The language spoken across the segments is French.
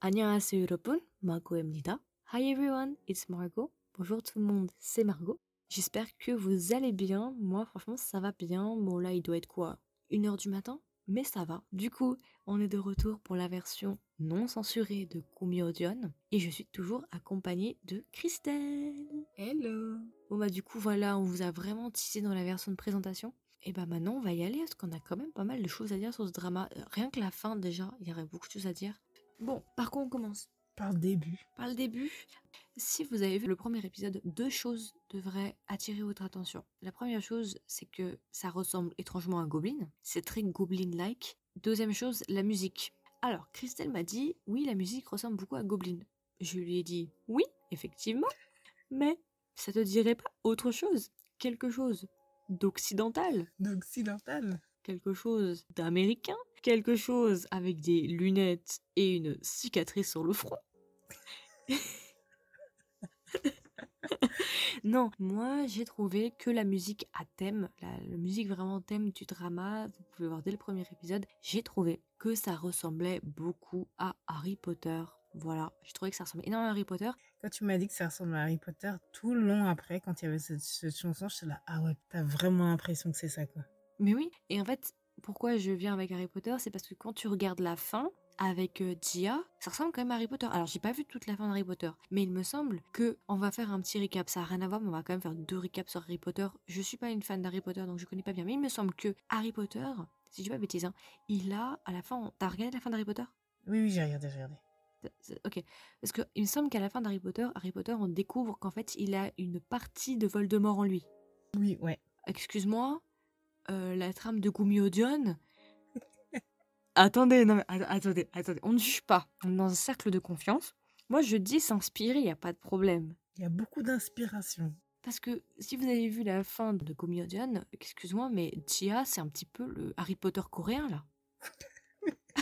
안녕하세요 여러분, Margot입니다. Hi everyone, it's Margot. Bonjour tout le monde, c'est Margot. J'espère que vous allez bien. Moi, franchement, ça va bien. Bon, là, il doit être quoi Une heure du matin Mais ça va. Du coup, on est de retour pour la version non censurée de Kumiodion. Et je suis toujours accompagnée de Christelle. Hello Bon, bah, du coup, voilà, on vous a vraiment tissé dans la version de présentation. Et bah, maintenant, on va y aller parce qu'on a quand même pas mal de choses à dire sur ce drama. Euh, Rien que la fin, déjà, il y aurait beaucoup de choses à dire. Bon, par contre, on commence? Par le début. par le début. Si vous avez vu le premier épisode, deux choses devraient attirer votre attention. La première chose, c'est que ça ressemble étrangement à un Goblin. C'est très Goblin-like. Deuxième chose, la musique. Alors, Christelle m'a dit, oui, la musique ressemble beaucoup à Goblin. Je lui ai dit, oui, effectivement. Mais ça te dirait pas autre chose? Quelque chose d'occidental? D'occidental? Quelque chose d'américain, quelque chose avec des lunettes et une cicatrice sur le front. non, moi j'ai trouvé que la musique à thème, la, musique vraiment thème du drama, vous pouvez voir dès le premier épisode, j'ai trouvé que ça ressemblait beaucoup à Harry Potter. Voilà, j'ai trouvé que ça ressemblait énormément à Harry Potter. Quand tu m'as dit que ça ressemble à Harry Potter, tout le long après, quand il y avait cette, cette chanson, j'étais là, ah ouais, t'as vraiment l'impression que c'est ça, quoi. Mais oui, et en fait, pourquoi je viens avec Harry Potter, c'est parce que quand tu regardes la fin avec euh, Gia, ça ressemble quand même à Harry Potter. Alors, j'ai pas vu toute la fin d'Harry Potter, mais il me semble que on va faire un petit recap. Ça a rien à voir, mais on va quand même faire deux recaps sur Harry Potter. Je suis pas une fan d'Harry Potter, donc je connais pas bien, mais il me semble que Harry Potter, si je dis pas de bêtises, hein, il a à la fin. T'as regardé la fin d'Harry Potter? Oui, oui, j'ai regardé, j'ai regardé. Ok, parce que il me semble qu'à la fin d'Harry Potter, Harry Potter, on découvre qu'en fait, il a une partie de Voldemort en lui. Oui, ouais. Excuse-moi, euh, la trame de Gumiodion. attendez, non mais attendez, attendez, on ne juge pas. On est dans un cercle de confiance. Moi, je dis s'inspirer, il n'y a pas de problème. Il y a beaucoup d'inspiration. Parce que si vous avez vu la fin de Gumiodion, excuse-moi, mais Chia, c'est un petit peu le Harry Potter coréen, là.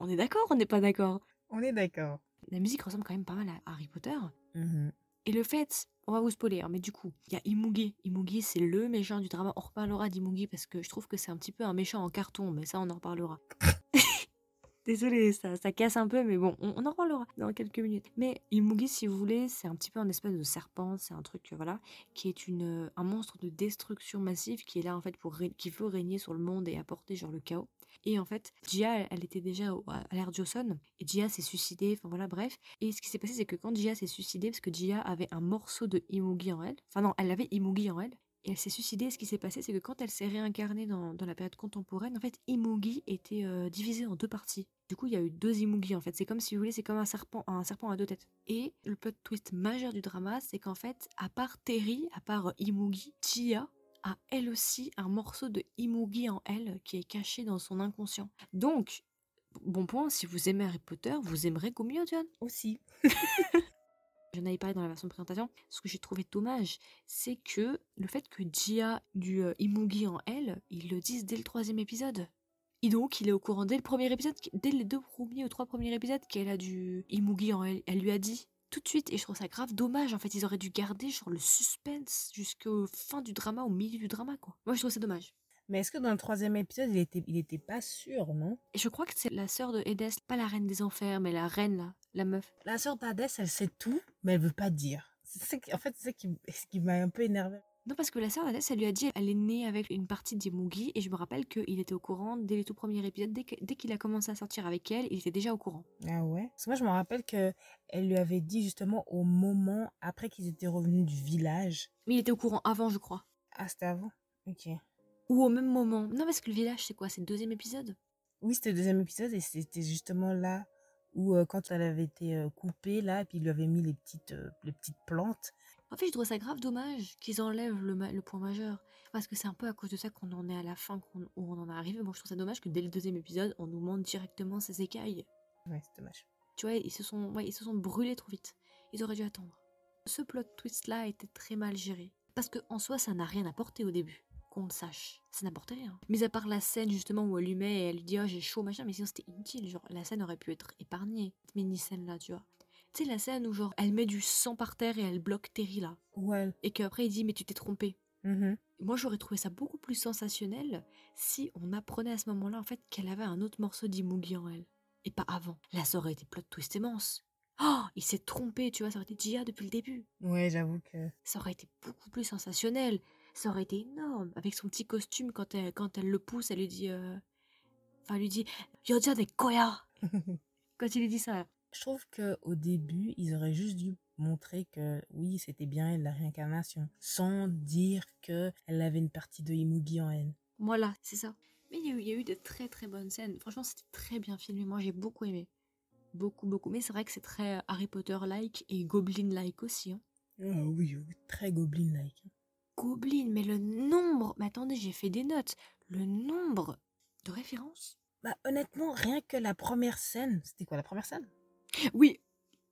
on est d'accord, on n'est pas d'accord? On est d'accord. La musique ressemble quand même pas mal à Harry Potter. Mhm. Et le fait, on va vous spoiler, hein, mais du coup, il y a Imugi. Imugi, c'est le méchant du drama. On reparlera d'Imugi parce que je trouve que c'est un petit peu un méchant en carton, mais ça, on en reparlera. Désolée, ça, ça casse un peu, mais bon, on, en reparlera dans quelques minutes. Mais Imugi, si vous voulez, c'est un petit peu un espèce de serpent, c'est un truc, euh, voilà, qui est une, un monstre de destruction massive qui est là, en fait, pour qui veut régner sur le monde et apporter, genre, le chaos. Et en fait, Jia, elle, était déjà à l'ère Joseon, et Jia s'est suicidée, enfin voilà, bref. Et ce qui s'est passé, c'est que quand Jia s'est suicidée, parce que Jia avait un morceau de Imugi en elle, enfin non, elle avait Imugi en elle, et elle s'est suicidée, ce qui s'est passé, c'est que quand elle s'est réincarnée dans, dans la période contemporaine, en fait, Imugi était euh, divisé en deux parties. Du coup, il y a eu deux Imugi, en fait. C'est comme, si vous voulez, c'est comme un serpent, un serpent à deux têtes. Et le plot twist majeur du drama, c'est qu'en fait, à part Terry, à part euh, Imugi, Jia a elle aussi un morceau de Imugi en elle qui est caché dans son inconscient. Donc, bon point, si vous aimez Harry Potter, vous aimerez Gumiodion. Aussi. J'en avais parlé dans la version de présentation. Ce que j'ai trouvé dommage, c'est que le fait que Jia du euh, Imugi en elle, ils le disent dès le troisième épisode. Et donc, il est au courant dès le premier épisode, dès les deux premiers ou trois premiers épisodes qu'elle a du Imugi en elle. Elle lui a dit tout de suite, et je trouve ça grave dommage. En fait, ils auraient dû garder genre le suspense jusqu'au fin du drama, au milieu du drama, quoi. Moi, je trouve ça dommage. Mais est-ce que dans le troisième épisode, il était, il était pas sûr, non? Et je crois que c'est la sœur de Hades, pas la reine des enfers, mais la reine, là, la meuf. La sœur d'Hadès, elle sait tout, mais elle veut pas dire. C'est en fait, c'est ça qui, ce qui m'a un peu énervé. Non, parce que la sœur d'Hadès, elle lui a dit elle est née avec une partie d'Imugi, et je me rappelle qu'il était au courant dès les tout premiers épisodes, dès qu'il a commencé à sortir avec elle, il était déjà au courant. Ah ouais? Parce que moi, je me rappelle que elle lui avait dit justement au moment après qu'ils étaient revenus du village. Mais il était au courant avant, je crois. Ah, c'était avant? Ok. Ou au même moment. Non, parce que le village, c'est quoi? C'est le deuxième épisode? Oui, c'était le deuxième épisode et c'était justement là où euh, quand elle avait été euh, coupée là, et puis il lui avait mis les petites, euh, les petites plantes. En fait, je trouve ça grave dommage qu'ils enlèvent le, point majeur. Parce que c'est un peu à cause de ça qu'on en est à la fin, qu'on- où on en est arrivé. Bon, je trouve ça dommage que dès le deuxième épisode, on nous montre directement ces écailles. Ouais, c'est dommage. Tu vois, ils se sont, ouais, ils se sont brûlés trop vite. Ils auraient dû attendre. Ce plot twist-là a été très mal géré. Parce que en soi, ça n'a rien apporté au début. Qu'on le sache. Ça n'apportait rien. Mis à part la scène justement où elle lui met et elle lui dit Oh, j'ai chaud, machin, mais sinon c'était inutile. Genre, la scène aurait pu être épargnée. Cette mini-scène-là, tu vois. Tu sais, la scène où genre, elle met du sang par terre et elle bloque Terry là. Ouais. Et qu'après il dit Mais tu t'es trompé. Mhm. Moi, j'aurais trouvé ça beaucoup plus sensationnel si on apprenait à ce moment-là, en fait, qu'elle avait un autre morceau d'Imugi en elle. et pas avant. Là, ça aurait été plot twist immense. Oh, il s'est trompé, tu vois, ça aurait été Gia depuis le début. Ouais, j'avoue que. Ça aurait été beaucoup plus sensationnel. Ça aurait été énorme. Avec son petit costume, quand elle, quand elle le pousse, elle lui dit. euh, Enfin, elle lui dit Yoja de Koya Quand il lui dit ça. Je trouve que au début, ils auraient juste dû montrer que oui, c'était bien la réincarnation, sans dire que elle avait une partie de Imugi en elle. Voilà, c'est ça. Mais il y, a eu, il y a eu de très très bonnes scènes. Franchement, c'était très bien filmé. Moi, j'ai beaucoup aimé. Beaucoup, beaucoup. Mais c'est vrai que c'est très Harry Potter-like et Goblin-like aussi. hein. Ah oui, oui, très goblin-like. Goblin, mais le nombre. Mais attendez, j'ai fait des notes. Le nombre de références? Bah honnêtement, rien que la première scène, c'était quoi la première scène? Oui,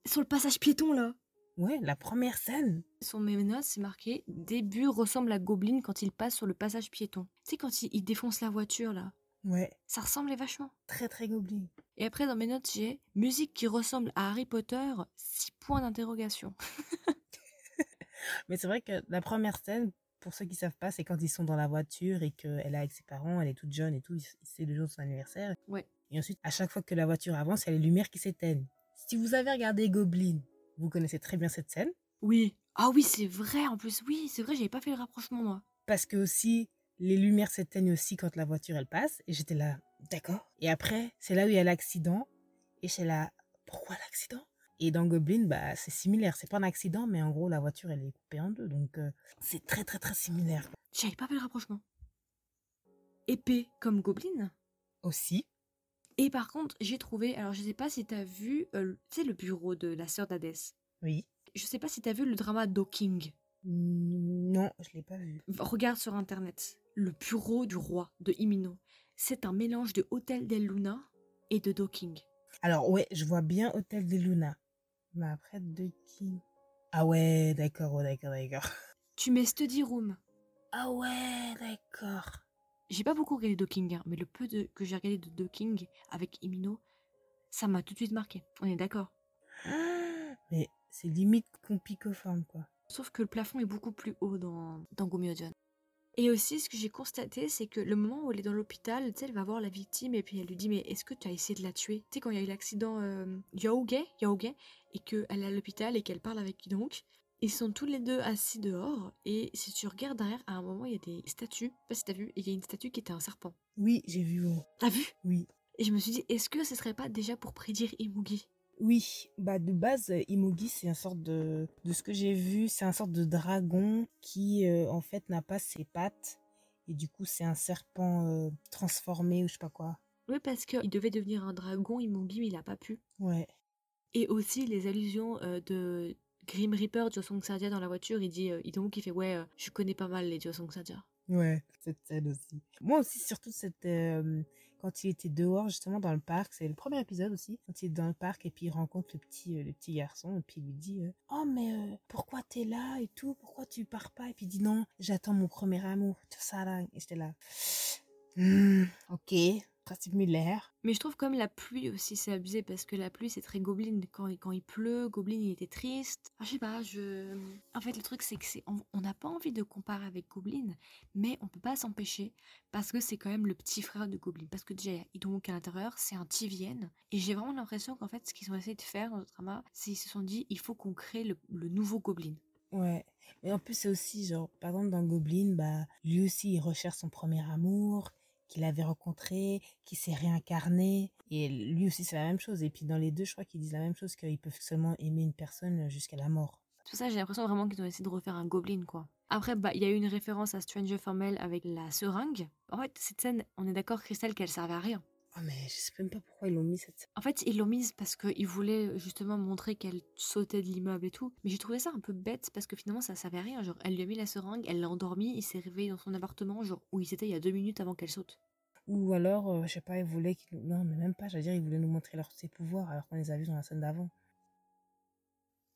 sur le passage piéton là. Ouais, la première scène. Sur mes notes, c'est marqué début ressemble à Goblin quand il passe sur le passage piéton. Tu sais, quand il, il défonce la voiture là. Ouais, Ça ressemblait vachement. très très goblin. Et après, dans mes notes, j'ai musique qui ressemble à Harry Potter, 6 points d'interrogation. Mais c'est vrai que la première scène, pour ceux qui savent pas, c'est quand ils sont dans la voiture et qu'elle est avec ses parents, elle est toute jeune et tout, c'est le jour de son anniversaire. Ouais. Et ensuite, à chaque fois que la voiture avance, il y a les lumières qui s'éteignent. Si vous avez regardé Goblin, vous connaissez très bien cette scène. Oui. Ah oui, c'est vrai en plus. Oui, c'est vrai, j'avais pas fait le rapprochement moi. Parce que aussi, les lumières s'éteignent aussi quand la voiture elle passe. Et j'étais là, d'accord. Et après, c'est là où il y a l'accident. Et j'étais là, pourquoi l'accident? Et dans Goblin, bah, c'est similaire. C'est pas un accident, mais en gros, la voiture elle est coupée en deux. Donc, euh, c'est très très très similaire. J'avais pas fait le rapprochement. Épée comme Goblin? Aussi, Et par contre, j'ai trouvé. Alors, je sais pas si t'as vu. euh, tu sais, le bureau de la sœur d'Hadès. oui. Je sais pas si t'as vu le drama Docking. Non, je l'ai pas vu. Regarde sur internet. Le bureau du roi de Himino. C'est un mélange de Hôtel del Luna et de Docking. Alors, ouais, je vois bien Hôtel des Luna. Mais après, qui? Ah ouais, d'accord, ouais, d'accord, d'accord. Tu mets Study Room. Ah ouais, d'accord. J'ai pas beaucoup regardé Docking, hein, mais le peu de, que j'ai regardé de Docking avec Himino, ça m'a tout de suite marqué. On est d'accord. Mais c'est limite compicoforme, quoi. Sauf que le plafond est beaucoup plus haut dans, dans Gomyojon. Et aussi, ce que j'ai constaté, c'est que le moment où elle est dans l'hôpital, tu sais, elle va voir la victime et puis elle lui dit Mais est-ce que tu as essayé de la tuer? Tu sais, quand il y a eu l'accident euh, Yaoge, Yaoge, et qu'elle est à l'hôpital et qu'elle parle avec donc, ils sont tous les deux assis dehors. Et si tu regardes derrière, à un moment, il y a des statues. Je sais pas si t'as vu, il y a une statue qui était un serpent. Oui, j'ai vu. oh. T'as vu? Oui. Et je me suis dit Est-ce que ce serait pas déjà pour prédire Imugi? Oui, bah de base, Imogi, c'est un sorte de... De ce que j'ai vu, c'est un sorte de dragon qui, euh, en fait, n'a pas ses pattes. Et du coup, c'est un serpent euh, transformé ou je sais pas quoi. Oui, parce qu'il devait devenir un dragon, Imugi, mais il a pas pu. Ouais. Et aussi les allusions euh, de Grim Reaper, Josong Sadia dans la voiture, il dit, euh, Idong qui fait ouais, euh, je connais pas mal les Josong Sadia. Ouais, cette scène aussi. Moi aussi, surtout cette... euh, quand il était dehors, justement, dans le parc, c'est le premier épisode aussi, quand il est dans le parc et puis il rencontre le petit, le petit garçon et puis il lui dit Oh, mais pourquoi t'es là et tout? Pourquoi tu pars pas? Et puis il dit Non, j'attends mon premier amour, tout ça là. Et j'étais là. Hmm, ok, très similaire. Mais je trouve comme la pluie aussi, c'est abusé parce que la pluie c'est très Goblin. Quand, il- quand il pleut, Goblin il était triste. Ah, je sais pas, je. En fait, le truc c'est que c'est. On n'a pas envie de comparer avec Goblin, mais on peut pas s'empêcher parce que c'est quand même le petit frère de Goblin. Parce que déjà, il Idong à l'intérieur, c'est un Tivienne. Et j'ai vraiment l'impression qu'en fait, ce qu'ils ont essayé de faire dans le drama, c'est qu'ils se sont dit il faut qu'on crée le, le nouveau Goblin. Ouais. Et en plus, c'est aussi, genre, par exemple, dans Goblin, bah, lui aussi, il recherche son premier amour, qu'il avait rencontré, qui s'est réincarné. Et lui aussi, c'est la même chose. Et puis, dans les deux, je crois qu'ils disent la même chose, qu'ils peuvent seulement aimer une personne jusqu'à la mort. Pour ça j'ai l'impression vraiment qu'ils ont essayé de refaire un Goblin, quoi. Après, bah, il y a eu une référence à Stranger Formel avec la seringue. En fait, cette scène, on est d'accord, Christelle, qu'elle servait à rien. Oh, mais je sais même pas pourquoi ils l'ont mis cette. En fait, ils l'ont mise parce qu'ils voulaient justement montrer qu'elle sautait de l'immeuble et tout. Mais j'ai trouvé ça un peu bête parce que finalement, ça servait à rien. Genre, elle lui a mis la seringue, elle l'a endormi, il s'est réveillé dans son appartement, genre, où il était il y a deux minutes avant qu'elle saute. Ou alors, euh, je sais pas, ils voulaient qu'ils... Non, mais même pas, j'allais dire, ils voulaient nous montrer leur, ses pouvoirs alors qu'on les a vus dans la scène d'avant.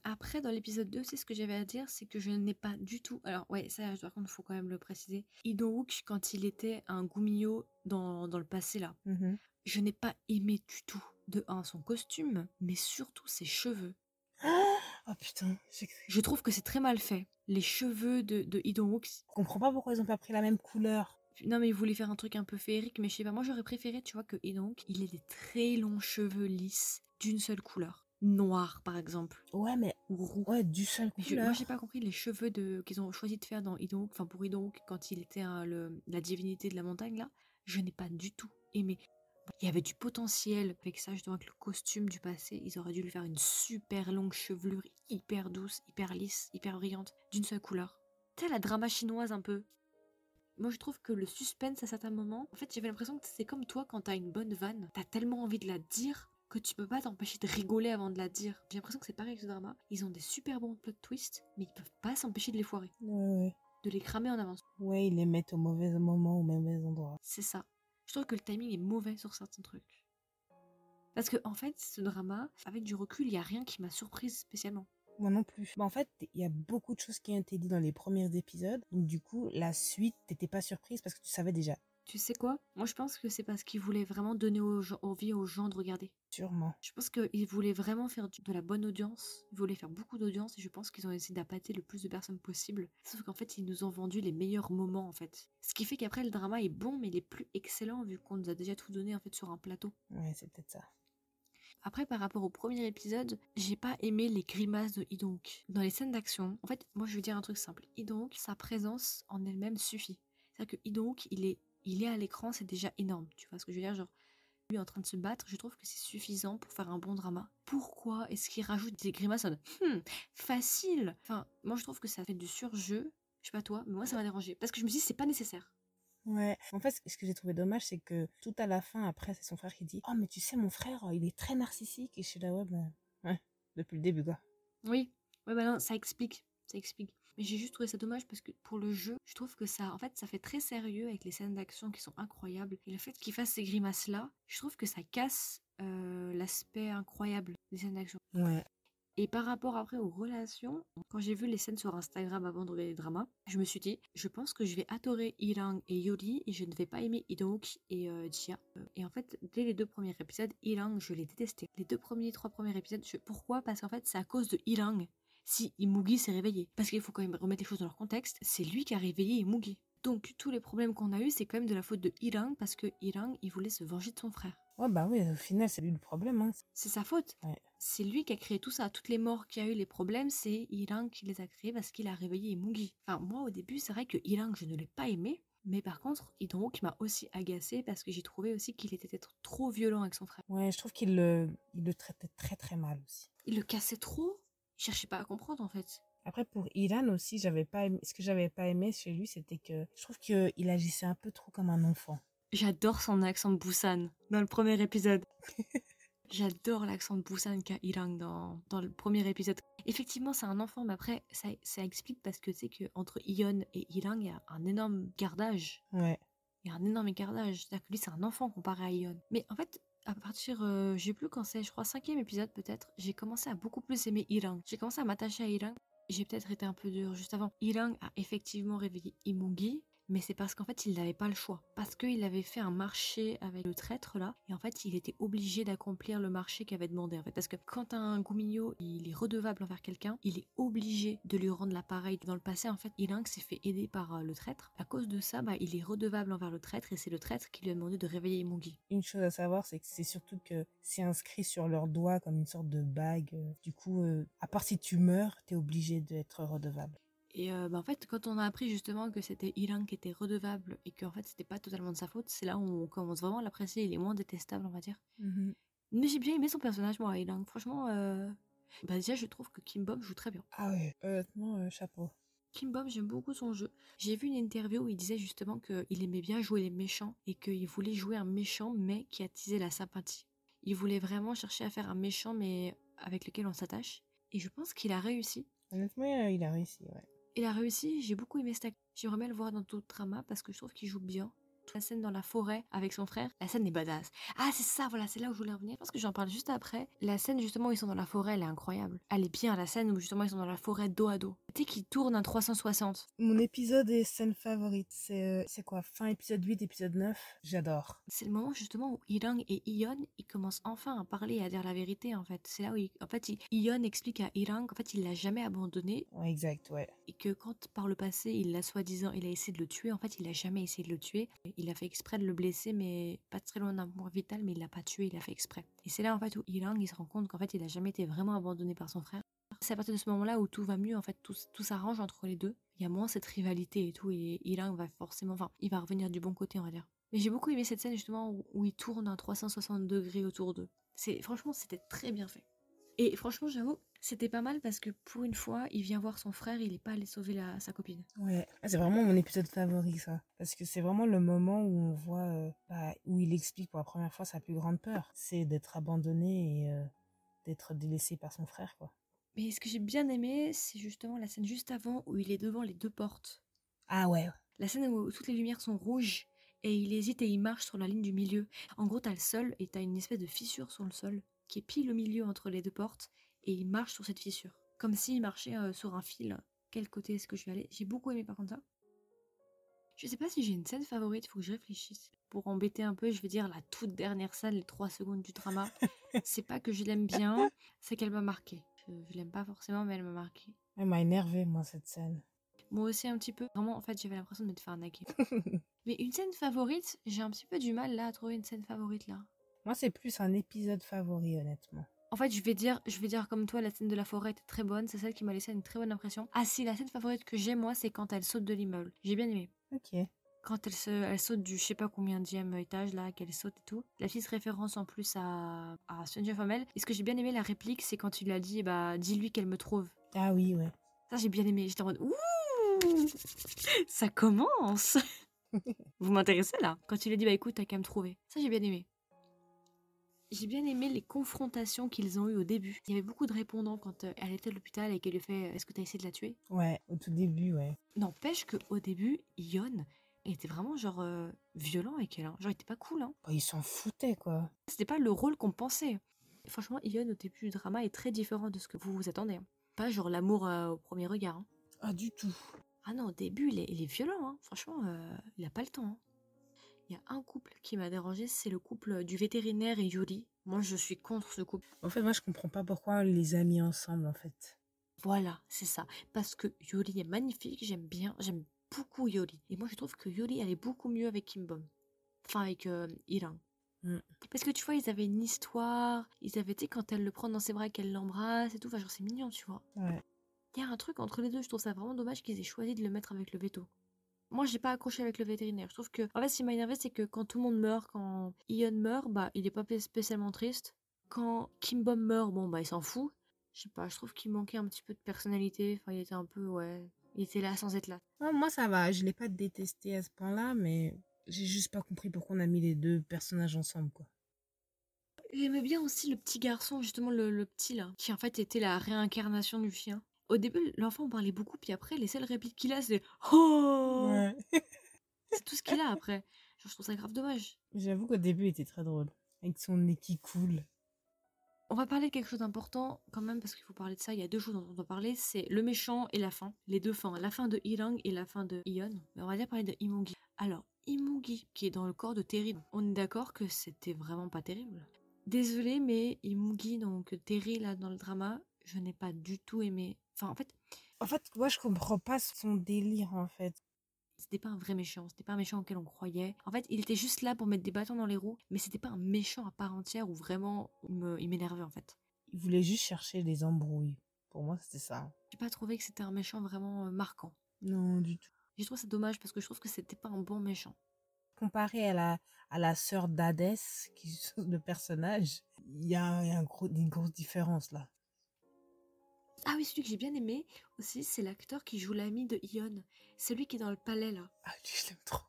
Après, dans l'épisode 2, c'est ce que j'avais à dire, c'est que je n'ai pas du tout. Alors, ouais, ça, par contre, il faut quand même le préciser. Idong-wook, quand il était un Gumio dans, dans le passé, là, Mhm. Je n'ai pas aimé du tout. De un, son costume, mais surtout ses cheveux. Oh putain. Je trouve que c'est très mal fait. Les cheveux de, de Idong-wook, Je comprends pas pourquoi ils ont pas pris la même couleur. Non, mais il voulait faire un truc un peu féerique, mais je sais pas. Moi, j'aurais préféré, tu vois, que donc il ait des très longs cheveux lisses d'une seule couleur. Noir, par exemple. Ouais, mais Ou roux. ouais, du seul Je- couleur. moi, j'ai pas compris les cheveux de qu'ils ont choisi de faire dans Idonk, enfin pour Idonk, quand il était hein, le, la divinité de la montagne, là. Je n'ai pas du tout aimé. Il y avait du potentiel avec ça, justement, avec le costume du passé. Ils auraient dû lui faire une super longue chevelure, hyper douce, hyper lisse, hyper brillante, d'une seule couleur. Sais, la drama chinoise un peu. Moi, je trouve que le suspense à certains moments, en fait, j'avais l'impression que c'est comme toi quand t'as une bonne vanne. T'as tellement envie de la dire que tu peux pas t'empêcher de rigoler avant de la dire. J'ai l'impression que c'est pareil avec ce drama. Ils ont des super bons plot twists, mais ils peuvent pas s'empêcher de les foirer, Ouais, ouais. de les cramer en avance. Ouais, ils les mettent au mauvais moment, au mauvais endroit. C'est ça. Je trouve que le timing est mauvais sur certains trucs. Parce que, en fait, ce drama, avec du recul, il y a rien qui m'a surprise spécialement. Moi non plus. Bah, en fait, il y a beaucoup de choses qui ont été dites dans les premiers épisodes. Donc, du coup, la suite, t'étais pas surprise parce que tu savais déjà. Tu sais quoi? Moi, je pense que c'est parce qu'ils voulaient vraiment donner envie aux gens de regarder. Sûrement. Je pense qu'ils voulaient vraiment faire de la bonne audience. Ils voulaient faire beaucoup d'audience et je pense qu'ils ont essayé d'appâter le plus de personnes possible. Sauf qu'en fait, ils nous ont vendu les meilleurs moments en fait. Ce qui fait qu'après, le drama est bon, mais il est plus excellent vu qu'on nous a déjà tout donné en fait sur un plateau. Ouais, c'est peut-être ça. Après, par rapport au premier épisode, j'ai pas aimé les grimaces de Idonk. Dans les scènes d'action, en fait, moi je veux dire un truc simple. Idonk, sa présence en elle-même suffit. C'est-à-dire que Idonk, il est, il est à l'écran, c'est déjà énorme. Tu vois ce que je veux dire Genre, lui en train de se battre, je trouve que c'est suffisant pour faire un bon drama. Pourquoi est-ce qu'il rajoute des grimaces Hmm, facile? Enfin, moi je trouve que ça fait du surjeu. Je sais pas toi, mais moi ça m'a dérangé. Parce que je me dis, c'est pas nécessaire. Ouais. En fait, ce que j'ai trouvé dommage, c'est que tout à la fin, après, c'est son frère qui dit Oh, mais tu sais, mon frère, il est très narcissique. Et je suis là, ouais, ben, ouais, depuis le début, quoi. Oui, ouais, bah non, ça explique, ça explique. Mais j'ai juste trouvé ça dommage parce que pour le jeu, je trouve que ça, en fait, ça fait très sérieux avec les scènes d'action qui sont incroyables. Et le fait qu'il fasse ces grimaces-là, je trouve que ça casse euh, l'aspect incroyable des scènes d'action. Ouais. Et par rapport après aux relations, quand j'ai vu les scènes sur Instagram avant de regarder les dramas, je me suis dit, je pense que je vais adorer Ilang et Yuri et je ne vais pas aimer Idonk et euh, Jia. Et en fait, dès les deux premiers épisodes, Ilang, je l'ai détesté. Les deux premiers, trois premiers épisodes, je- pourquoi? Parce qu'en fait, c'est à cause de Ilang si Imugi s'est réveillé. Parce qu'il faut quand même remettre les choses dans leur contexte, c'est lui qui a réveillé Imugi. Donc tous les problèmes qu'on a eu, c'est quand même de la faute de Ilang parce que Ilang, il voulait se venger de son frère. Ouais, bah oui, au final, c'est lui le problème. Hein. C'est sa faute. Ouais. C'est lui qui a créé tout ça. Toutes les morts qui a eu, les problèmes, c'est Ilang qui les a créés parce qu'il a réveillé Imugi. Enfin, moi, au début, c'est vrai que Ilang, je ne l'ai pas aimé. Mais par contre, Idonk m'a aussi agacé parce que j'ai trouvé aussi qu'il était peut-être trop violent avec son frère. Ouais, je trouve qu'il le, il le traitait très très mal aussi. Il le cassait trop. Il cherchait pas à comprendre en fait. Après, pour Ilan aussi, j'avais pas aimé- ce que j'avais pas aimé chez lui, c'était que je trouve qu'il agissait un peu trop comme un enfant. J'adore son accent de Busan dans le premier épisode. J'adore l'accent de Busan qu'a Ilang dans, dans le premier épisode. Effectivement, c'est un enfant, mais après, ça, ça explique parce que tu sais qu'entre Ion et Ilang, il y a un énorme gardage. Ouais. Il y a un énorme écartage. C'est-à-dire que lui, c'est un enfant comparé à Ion. Mais en fait, à partir, euh, je sais plus quand c'est, je crois, cinquième épisode peut-être, j'ai commencé à beaucoup plus aimer Ilang. J'ai commencé à m'attacher à Ilang. J'ai peut-être été un peu dur juste avant. Ilang a effectivement réveillé Imungi, mais c'est parce qu'en fait, il n'avait pas le choix. Parce qu'il avait fait un marché avec le traître là, et en fait, il était obligé d'accomplir le marché qu'il avait demandé en fait. Parce que quand un Guminyo, il est redevable envers quelqu'un, il est obligé de lui rendre l'appareil. Dans le passé, en fait, Ilang s'est fait aider par euh, le traître. À cause de ça, bah, il est redevable envers le traître, et c'est le traître qui lui a demandé de réveiller Imungi. Une chose à savoir, c'est que c'est surtout que c'est inscrit sur leurs doigts comme une sorte de bague. Du coup, euh, à part si tu meurs, t'es obligé d'être redevable. Et euh, bah, en fait, quand on a appris justement que c'était Ilang qui était redevable et qu'en fait c'était pas totalement de sa faute, c'est là où on commence vraiment à l'apprécier. Il est moins détestable, on va dire. Mais j'ai bien aimé son personnage, moi, Ilang. Franchement, euh... bah, déjà, je trouve que Kim Bom joue très bien. Ah ouais, honnêtement, euh, chapeau. Kim Bom, j'aime beaucoup son jeu. J'ai vu une interview où il disait justement qu'il aimait bien jouer les méchants et qu'il voulait jouer un méchant mais qui attisait la sympathie. Il voulait vraiment chercher à faire un méchant mais avec lequel on s'attache. Et je pense qu'il a réussi. Honnêtement, il a réussi, ouais. Il a réussi, j'ai beaucoup aimé cet acteur. J'aimerais bien le voir dans d'autres dramas parce que je trouve qu'il joue bien. La scène dans la forêt avec son frère, la scène est badass. Ah, c'est ça, voilà, c'est là où je voulais revenir parce que j'en parle juste après. La scène justement où ils sont dans la forêt, elle est incroyable. Elle est bien, la scène où justement ils sont dans la forêt dos à dos. Qu'il tourne un 360. Mon épisode et scène favorite, c'est euh, quoi? Fin épisode 8, épisode 9 J'adore. C'est le moment justement où Irang et Ion, ils commencent enfin à parler et à dire la vérité en fait. C'est là où, il- en fait, il- Ion explique à Irang qu'en fait, il l'a jamais abandonné Ouais, exact, ouais. et que quand par le passé, il l'a soi-disant, il a essayé de le tuer, en fait, il a jamais essayé de le tuer. Il a fait exprès de le blesser, mais pas très loin d'un point vital, mais il l'a pas tué, il a fait exprès. Et c'est là en fait où Irang, il se rend compte qu'en fait, il a jamais été vraiment abandonné par son frère. C'est à partir de ce moment-là où tout va mieux, en fait, tout, tout s'arrange entre les deux. Il y a moins cette rivalité et tout, et Irang va forcément, enfin, il va revenir du bon côté, on va dire. Mais j'ai beaucoup aimé cette scène justement où, où il tourne un 360 degrés autour d'eux. C'est franchement, c'était très bien fait. Et franchement, j'avoue, c'était pas mal parce que pour une fois, il vient voir son frère, il est pas allé sauver sa copine. Ouais, Ah, c'est vraiment mon épisode favori, ça. Parce que c'est vraiment le moment où on voit, euh, bah, où il explique pour la première fois sa plus grande peur. C'est d'être abandonné et euh, d'être délaissé par son frère, quoi. Mais ce que j'ai bien aimé, c'est justement la scène juste avant où il est devant les deux portes. Ah ouais, La scène où toutes les lumières sont rouges et il hésite et il marche sur la ligne du milieu. En gros, t'as le sol et t'as une espèce de fissure sur le sol qui est pile au milieu entre les deux portes et il marche sur cette fissure. Comme s'il marchait euh, sur un fil. Quel côté est-ce que je vais aller? J'ai beaucoup aimé par contre ça. Je sais pas si j'ai une scène favorite, faut que je réfléchisse. Pour embêter un peu, je vais dire la toute dernière scène, les trois secondes du drama. c'est pas que je l'aime bien, c'est qu'elle m'a marqué. Je, l'aime pas forcément, mais elle m'a marqué. elle m'a énervé, moi, cette scène. Moi aussi un petit peu. Vraiment, en fait, j'avais l'impression de me faire arnaquer. Mais une scène favorite, j'ai un petit peu du mal là à trouver une scène favorite là. Moi, c'est plus un épisode favori, honnêtement. En fait, je vais dire, je vais dire comme toi, la scène de la forêt était très bonne. C'est celle qui m'a laissé une très bonne impression. Ah si, la scène favorite que j'ai moi, c'est quand elle saute de l'immeuble. J'ai bien aimé. Ok. Quand elle, se, elle saute du je sais pas combien dixième étage là, qu'elle saute et tout. La petite référence en plus à, à Stranger. Et ce que j'ai bien aimé la réplique, c'est quand il a dit, bah dis-lui qu'elle me trouve. Ah oui, ouais. Ça j'ai bien aimé. J'étais en mode ouh, ça commence. Vous m'intéressez là? Quand il a dit bah écoute, t'as qu'à me trouver. Ça j'ai bien aimé. J'ai bien aimé les confrontations qu'ils ont eues au début. Il y avait beaucoup de répondants quand euh, elle était à l'hôpital et qu'elle lui fait Est-ce que t'as essayé de la tuer? Ouais, au tout début, ouais. N'empêche qu'au début, Ion était vraiment genre euh, violent avec elle. hein. Genre il était pas cool. Hein. Bah, il s'en foutait, quoi. C'était pas le rôle qu'on pensait. Franchement, Ion au début du drama est très différent de ce que vous vous attendez. hein. Pas genre l'amour euh, au premier regard. hein. Ah, du tout. Ah non, au début, il est, il est violent. hein. Franchement, euh, il a pas le temps. Il y a un couple qui m'a dérangé, c'est le couple du vétérinaire et Yuri. Moi, je suis contre ce couple. En fait, moi, je comprends pas pourquoi on les a mis ensemble, en fait. Voilà, c'est ça. Parce que Yuri est magnifique, j'aime bien, j'aime beaucoup Yuri. Et moi, je trouve que Yuri allait beaucoup mieux avec Kim Bom. Enfin, avec euh, Iran. Mm. Parce que tu vois, ils avaient une histoire. Ils avaient, tu sais, quand elle le prend dans ses bras et qu'elle l'embrasse et tout. Enfin, genre, c'est mignon, tu vois. Ouais. Il y a un truc entre les deux, je trouve ça vraiment dommage qu'ils aient choisi de le mettre avec le veto. Moi, j'ai pas accroché avec le vétérinaire. Je trouve que, en fait, ce qui m'a énervé, c'est que quand tout le monde meurt, quand Ion meurt, bah, il est pas spécialement triste. Quand Kim Bom meurt, bon, bah, il s'en fout. Je sais pas, je trouve qu'il manquait un petit peu de personnalité. Enfin, il était un peu, ouais. Il était là sans être là. Ouais, moi, ça va. Je l'ai pas détesté à ce point-là, mais j'ai juste pas compris pourquoi on a mis les deux personnages ensemble, quoi. J'aimais bien aussi le petit garçon, justement, le, le petit là, qui en fait était la réincarnation du chien. Au début, l'enfant parlait beaucoup, puis après, les seules répliques qu'il a, c'est Oh Ouais. C'est tout ce qu'il a après. Genre, je trouve ça grave dommage. J'avoue qu'au début, il était très drôle. Avec son nez qui coule. On va parler de quelque chose d'important quand même parce qu'il faut parler de ça. Il y a deux choses dont on doit parler, c'est le méchant et la fin. Les deux fins, la fin de Irang et la fin de Ion. Mais on va dire parler de Imungi. Alors, Imungi, qui est dans le corps de Terry, on est d'accord que c'était vraiment pas terrible. Désolée, mais Imungi, donc Terry là dans le drama, je n'ai pas du tout aimé. Enfin, en fait, En fait, moi, je comprends pas son délire, en fait. C'était pas un vrai méchant, c'était pas un méchant auquel on croyait. En fait, il était juste là pour mettre des bâtons dans les roues, mais c'était pas un méchant à part entière où vraiment il m'énervait en fait. Il voulait juste chercher les embrouilles. Pour moi, c'était ça. J'ai pas trouvé que c'était un méchant vraiment euh, marquant. Non, du tout. Je trouve ça dommage parce que je trouve que c'était pas un bon méchant. Comparé à la, à la sœur d'Hadès, qui est le personnage, il y a, y a un gros- une grosse différence, là. Ah oui, celui que j'ai bien aimé aussi, c'est l'acteur qui joue l'ami de Ion. Celui qui est dans le palais là. Ah, lui, je l'aime trop.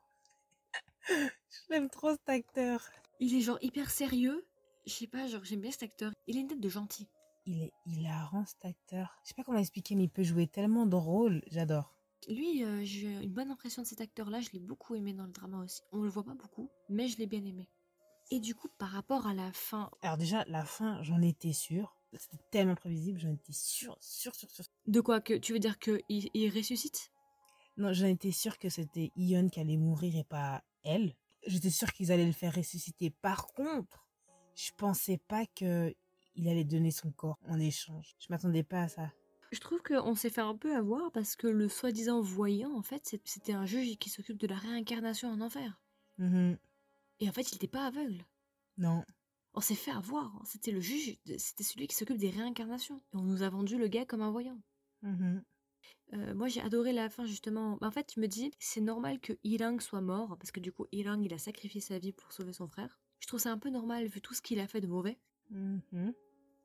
je l'aime trop, cet acteur. Il est genre hyper sérieux. Je sais pas, genre j'aime bien cet acteur. Il a une tête de gentil. Il est hilarant, cet acteur. Je sais pas comment expliquer, mais il peut jouer tellement de rôles. J'adore. Lui, euh, j'ai une bonne impression de cet acteur-là. Je l'ai beaucoup aimé dans le drama aussi. On le voit pas beaucoup, mais je l'ai bien aimé. Et du coup, par rapport à la fin, Alors déjà, la fin, j'en étais sûre. C'était tellement prévisible, j'en étais sûre, sûre, sûre, sûre. De quoi que Tu veux dire qu'il il ressuscite? Non, j'en étais sûre que c'était Ion qui allait mourir et pas elle. J'étais sûre qu'ils allaient le faire ressusciter. Par contre, je pensais pas que il allait donner son corps en échange. Je m'attendais pas à ça. Je trouve qu'on s'est fait un peu avoir parce que le soi-disant voyant, en fait, c'était un juge qui s'occupe de la réincarnation en enfer. Mhm. Et en fait, il n'était pas aveugle. Non. On s'est fait avoir. hein. C'était le juge, c'était celui qui s'occupe des réincarnations. Et on nous a vendu le gars comme un voyant. Mhm. Euh, moi, j'ai adoré la fin, justement. En fait, je me dis, c'est normal que Ilang soit mort, parce que du coup, Ilang, il a sacrifié sa vie pour sauver son frère. Je trouve ça un peu normal, vu tout ce qu'il a fait de mauvais. Mhm.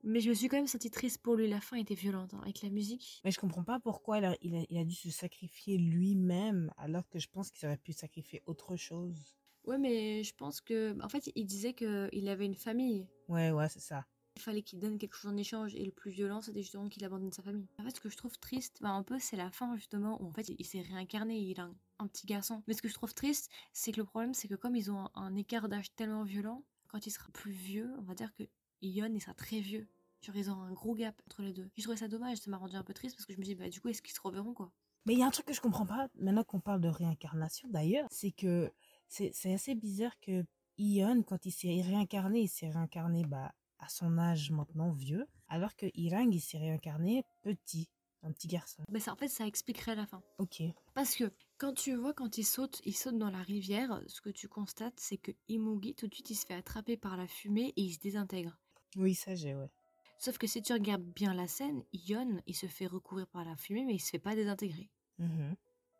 Mais je me suis quand même sentie triste pour lui. La fin était violente, hein, avec la musique. Mais je comprends pas pourquoi il a, il a, il a dû se sacrifier lui-même alors que je pense qu'il aurait pu sacrifier autre chose. Ouais, mais je pense que. En fait, il disait qu'il avait une famille. Ouais, ouais, c'est ça. Il fallait qu'il donne quelque chose en échange. Et le plus violent, c'était justement qu'il abandonne sa famille. En fait, ce que je trouve triste, bah, un peu, c'est la fin, justement, où en fait, il s'est réincarné. Il a un, un petit garçon. Mais ce que je trouve triste, c'est que le problème, c'est que comme ils ont un, un écart d'âge tellement violent, quand il sera plus vieux, on va dire que Ion, il sera très vieux. Genre, ils ont un gros gap entre les deux. Je trouvais ça dommage. Ça m'a rendu un peu triste parce que je me dis, bah, du coup, est-ce qu'ils se reverront, quoi? Mais il y a un truc que je comprends pas, maintenant qu'on parle de réincarnation d'ailleurs, c'est que c'est assez bizarre que Ion, quand il s'est réincarné, il s'est réincarné bah, à son âge maintenant vieux, alors que Irang, il s'est réincarné petit, un petit garçon. Mais ça, en fait, ça expliquerait la fin. Ok. Parce que quand tu vois, quand il saute, il saute dans la rivière, ce que tu constates, c'est que Imugi, tout de suite, il se fait attraper par la fumée et il se désintègre. Oui, ça j'ai, ouais. Sauf que si tu regardes bien la scène, Ion, il se fait recouvrir par la fumée, mais il se fait pas désintégrer. Mhm.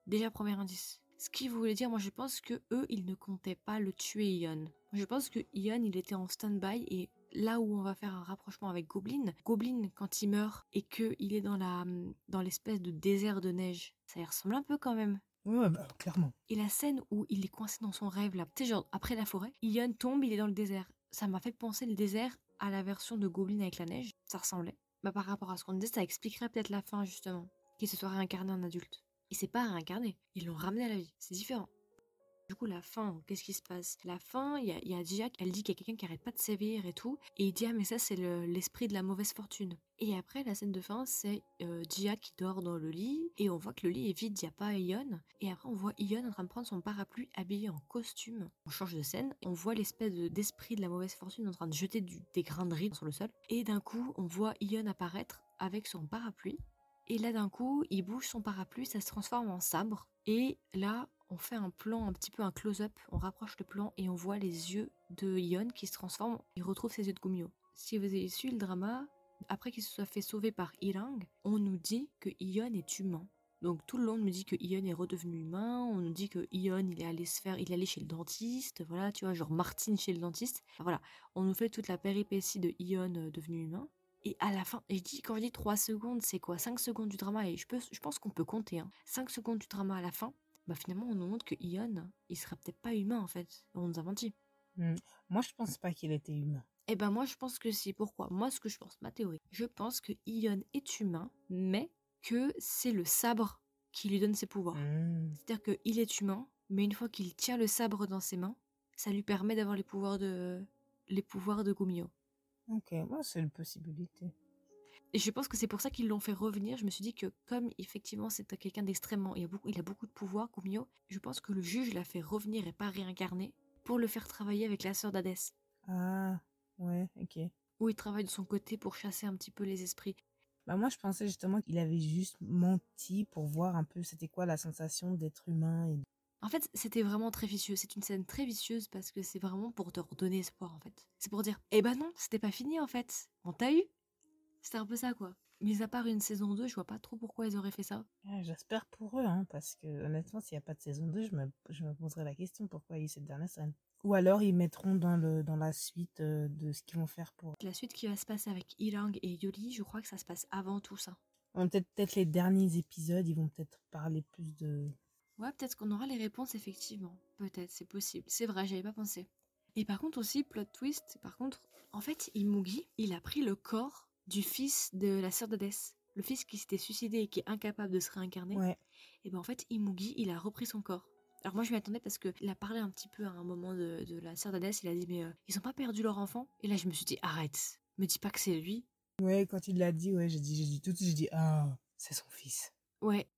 Déjà, premier indice. Ce qui voulait dire, moi je pense que eux, ils ne comptaient pas le tuer Ion. Je pense que Ion, il était en stand-by et là où on va faire un rapprochement avec Goblin, Goblin, quand il meurt et qu'il est dans la dans l'espèce de désert de neige, ça y ressemble un peu quand même. Ouais, bah, clairement. Et la scène où il est coincé dans son rêve, là, tu sais, genre après la forêt, Ion tombe, il est dans le désert. Ça m'a fait penser le désert à la version de Goblin avec la neige. Ça ressemblait. Bah, par rapport à ce qu'on disait, ça expliquerait peut-être la fin, justement. Qu'il se soit réincarné en adulte. Il s'est pas réincarné. Ils l'ont ramené à la vie. C'est différent. Du coup, la fin, qu'est-ce qui se passe? La fin, il y a, Jia, elle dit qu'il y a quelqu'un qui arrête pas de sévir et tout. Et il dit, ah, mais ça, c'est le- l'esprit de la mauvaise fortune. Et après, la scène de fin, c'est euh, qui dort dans le lit. Et on voit que le lit est vide, il n'y a pas Ion. Et après, on voit Ion en train de prendre son parapluie habillé en costume. On change de scène. On voit l'espèce de- d'esprit de la mauvaise fortune en train de jeter du- des grains de riz sur le sol. Et d'un coup, on voit Ion apparaître avec son parapluie. Et là, d'un coup, il bouge son parapluie, ça se transforme en sabre. Et là, on fait un plan, un petit peu un close-up, on rapproche le plan et on voit les yeux de Ion qui se transforment. Il retrouve ses yeux de Gumio. Si vous avez su le drama, après qu'il se soit fait sauver par Ilang, on nous dit que Ion est humain. Donc tout le long, on nous dit que Ion est redevenu humain, on nous dit que Ion, il est allé se faire, il est allé chez le dentiste, voilà, tu vois, genre Martine chez le dentiste. Voilà, on nous fait toute la péripétie de Ion euh, devenu humain. Et à la fin, et je dis, quand je dis 3 secondes, c'est quoi? 5 secondes du drama, et je, peux, je pense qu'on peut compter, hein. 5 secondes du drama à la fin, bah finalement on nous montre que Ion, il serait peut-être pas humain en fait. On nous a menti. Moi, je pense pas qu'il était humain. Eh ben moi je pense que si. Pourquoi? Moi ce que je pense, ma théorie, je pense que Ion est humain, mais que c'est le sabre qui lui donne ses pouvoirs. Mhm. C'est-à-dire qu'il est humain, mais une fois qu'il tient le sabre dans ses mains, ça lui permet d'avoir les pouvoirs de les pouvoirs de Gumio. Ok, moi, c'est une possibilité. Et je pense que c'est pour ça qu'ils l'ont fait revenir. Je me suis dit que comme effectivement c'est quelqu'un d'extrêmement, il a beaucoup, il a beaucoup de pouvoir, Gumio. Je pense que le juge l'a fait revenir et pas réincarner pour le faire travailler avec la sœur d'Hadès, Ah, ouais, ok. où il travaille de son côté pour chasser un petit peu les esprits. Bah moi, je pensais justement qu'il avait juste menti pour voir un peu c'était quoi la sensation d'être humain. Et... En fait, c'était vraiment très vicieux. C'est une scène très vicieuse parce que c'est vraiment pour te redonner espoir en fait. C'est pour dire, eh ben non, c'était pas fini en fait. On t'a eu. C'était un peu ça quoi. Mis à part une saison 2, je vois pas trop pourquoi ils auraient fait ça. Ah, J'espère pour eux, hein, parce que honnêtement, s'il n'y a pas de saison 2, je me, je me poserai la question pourquoi il y a eu cette dernière scène. Ou alors ils mettront dans, le, dans la suite euh, de ce qu'ils vont faire pour... La suite qui va se passer avec Ilang et Yoli, je crois que ça se passe avant tout ça. Ouais, Peut-être peut-être les derniers épisodes, ils vont peut-être parler plus de... Ouais, peut-être qu'on aura les réponses effectivement. Peut-être, c'est possible. C'est vrai, j'avais pas pensé. Et par contre aussi, plot twist, par contre, en fait, Imugi, il a pris le corps du fils de la sœur d'Hadès. Le fils qui s'était suicidé et qui est incapable de se réincarner. Ouais, Et ben en fait, Imugi, il a repris son corps. Alors moi je m'y attendais parce qu'il a parlé un petit peu à un moment de, de la sœur d'Hadès, il a dit mais euh, ils ont pas perdu leur enfant? Et là je me suis dit arrête, me dis pas que c'est lui. Ouais, quand il l'a dit, ouais, j'ai dit, j'ai dit tout de suite, j'ai dit, ah, c'est son fils. Ouais.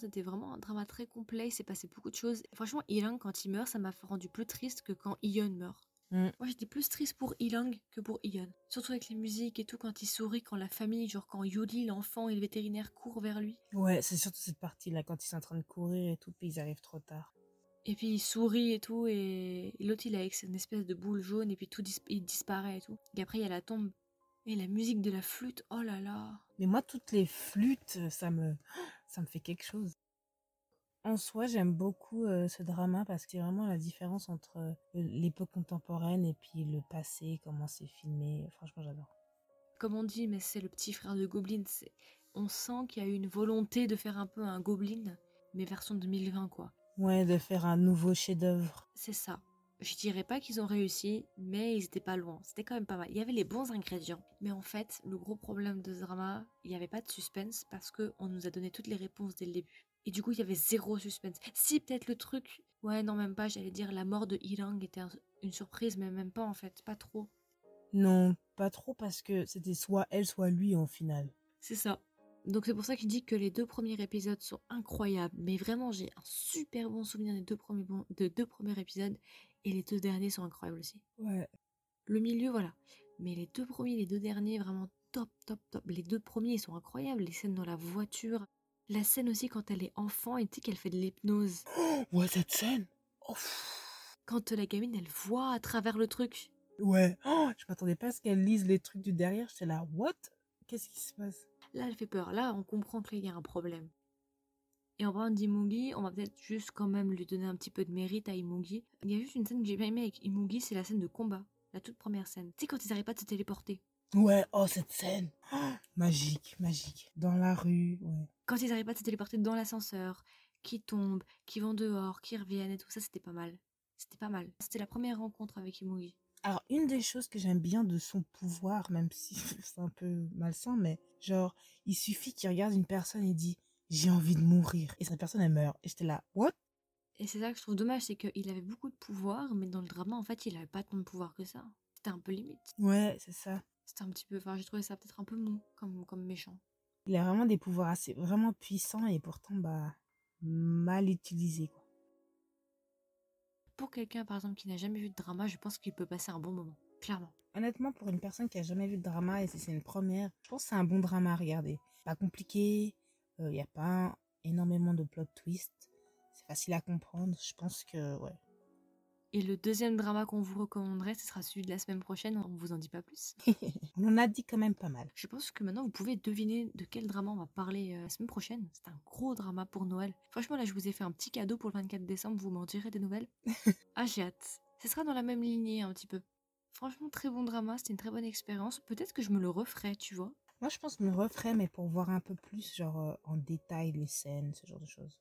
C'était vraiment un drama très complet, il s'est passé beaucoup de choses. Franchement, Ilang, quand il meurt, ça m'a rendu plus triste que quand Ion meurt. Mm. Moi, j'étais plus triste pour Ilang que pour Ion. Surtout avec les musiques et tout, quand il sourit, quand la famille, genre quand Yuli, l'enfant et le vétérinaire courent vers lui. Ouais, c'est surtout cette partie-là, quand ils sont en train de courir et tout, puis ils arrivent trop tard. Et puis il sourit et tout, et l'autre il est avec une espèce de boule jaune, et puis tout dis- il disparaît et tout. Et après il y a la tombe. Et la musique de la flûte, oh là là. Mais moi, toutes les flûtes, ça me, ça me fait quelque chose. En soi, j'aime beaucoup euh, ce drama parce que c'est vraiment la différence entre euh, l'époque contemporaine et puis le passé, comment c'est filmé. Franchement, j'adore. Comme on dit, mais c'est le petit frère de Goblin. c'est- On sent qu'il y a eu une volonté de faire un peu un Goblin, mais version 2020 quoi. Ouais, de faire un nouveau chef-d'œuvre. C'est ça. Je dirais pas qu'ils ont réussi, mais ils étaient pas loin. C'était quand même pas mal. Il y avait les bons ingrédients. Mais en fait, le gros problème de ce drama, il n'y avait pas de suspense parce que on nous a donné toutes les réponses dès le début. Et du coup, il y avait zéro suspense. Si, peut-être le truc. Ouais, non, même pas. J'allais dire la mort de Ilang était un- une surprise, mais même pas en fait. Pas trop. Non, pas trop parce que c'était soit elle, soit lui en finale. C'est ça. Donc c'est pour ça que je dis que les deux premiers épisodes sont incroyables. Mais vraiment, j'ai un super bon souvenir des deux premiers, de deux premiers épisodes. Et les deux derniers sont incroyables aussi. Ouais. Le milieu, voilà. Mais les deux premiers, les deux derniers, vraiment top, top, top. Les deux premiers, ils sont incroyables. Les scènes dans la voiture. La scène aussi quand elle est enfant et tu sais qu'elle fait de l'hypnose. Ouais, cette scène. Oh. Quand la gamine, elle voit à travers le truc. Ouais. Oh, je m'attendais pas à ce qu'elle lise les trucs du derrière. J'étais là, what? Qu'est-ce qui se passe? Là, elle fait peur. Là, on comprend qu'il y a un problème. Et en parlant d'Imugi, on va peut-être juste quand même lui donner un petit peu de mérite à Imugi. Il y a juste une scène que j'ai bien aimée avec Imugi, c'est la scène de combat. La toute première scène. Tu sais, quand ils n'arrivent pas de se téléporter. Ouais, oh, cette scène. Oh, magique, magique. Dans la rue, ouais. Quand ils n'arrivent pas de se téléporter dans l'ascenseur, qui tombent, qui vont dehors, qui reviennent et tout ça, c'était pas mal. C'était pas mal. C'était la première rencontre avec Imugi. Alors, une des choses que j'aime bien de son pouvoir, même si c'est un peu malsain, mais genre, il suffit qu'il regarde une personne et dit j'ai envie de mourir. Et cette personne, elle meurt. Et j'étais là, what? Et c'est ça que je trouve dommage, c'est qu'il avait beaucoup de pouvoir, mais dans le drama, en fait, il avait pas tant de pouvoir que ça. C'était un peu limite. Ouais, c'est ça. C'était un petit peu. Enfin, j'ai trouvé ça peut-être un peu mou comme, comme méchant. Il a vraiment des pouvoirs assez vraiment puissants et pourtant, bah, mal utilisés, quoi. Pour quelqu'un, par exemple, qui n'a jamais vu de drama, je pense qu'il peut passer un bon moment. Clairement. Honnêtement, pour une personne qui a jamais vu de drama et si c'est une première, je pense que c'est un bon drama à regarder. Pas compliqué, il n'y a pas énormément de plot twist. C'est facile à comprendre. Je pense que, ouais. Et le deuxième drama qu'on vous recommanderait, ce sera celui de la semaine prochaine. On vous en dit pas plus. On en a dit quand même pas mal. Je pense que maintenant vous pouvez deviner de quel drama on va parler euh, la semaine prochaine. C'est un gros drama pour Noël. Franchement, là, je vous ai fait un petit cadeau pour le 24 décembre. Vous m'en direz des nouvelles. ah, j'ai hâte. Ce sera dans la même lignée un petit peu. Franchement, très bon drama. C'était une très bonne expérience. Peut-être que je me le referai, tu vois. Moi, je pense que je me referais, mais pour voir un peu plus, genre, euh, en détail les scènes, ce genre de choses.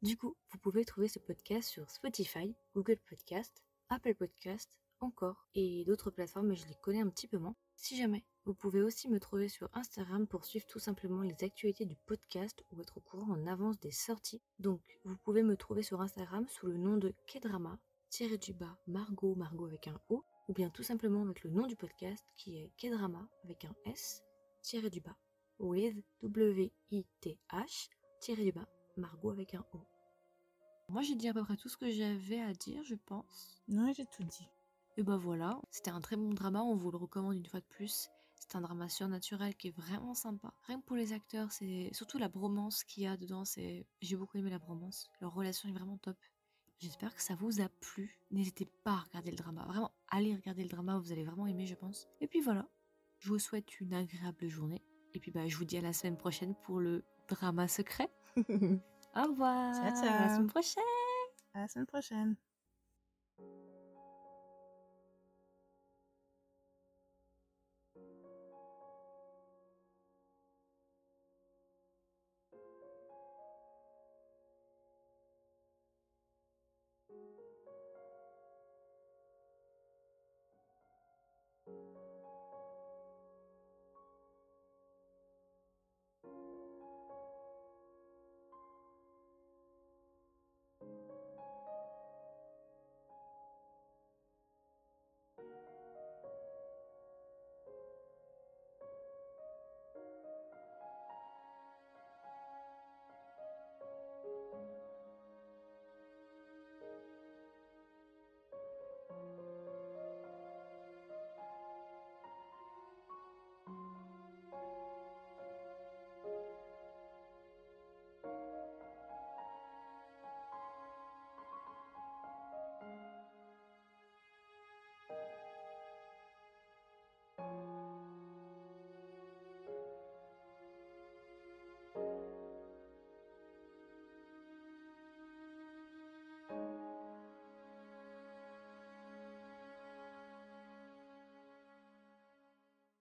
Du coup, vous pouvez trouver ce podcast sur Spotify, Google Podcast, Apple Podcast, encore, et d'autres plateformes, mais je les connais un petit peu moins. Si jamais, vous pouvez aussi me trouver sur Instagram pour suivre tout simplement les actualités du podcast ou être au courant en avance des sorties. Donc, vous pouvez me trouver sur Instagram sous le nom de Kedrama, tiré du bas, Margot, Margot avec un O, ou bien tout simplement avec le nom du podcast qui est Kedrama avec un S, tiré du bas, with W-I-T-H, tiré du bas, Margot avec un O. Moi, j'ai dit à peu près tout ce que j'avais à dire, je pense. Non, j'ai tout dit. Et bah voilà, c'était un très bon drama, on vous le recommande une fois de plus. C'est un drama surnaturel qui est vraiment sympa. Rien que pour les acteurs, c'est surtout la bromance qu'il y a dedans, c'est j'ai beaucoup aimé la bromance. Leur relation est vraiment top. J'espère que ça vous a plu. N'hésitez pas à regarder le drama. Vraiment, allez regarder le drama, vous allez vraiment aimer, je pense. Et puis voilà, je vous souhaite une agréable journée. Et puis bah je vous dis à la semaine prochaine pour le drama secret. Au revoir. Ciao, ciao. À la semaine prochaine. à la semaine prochaine.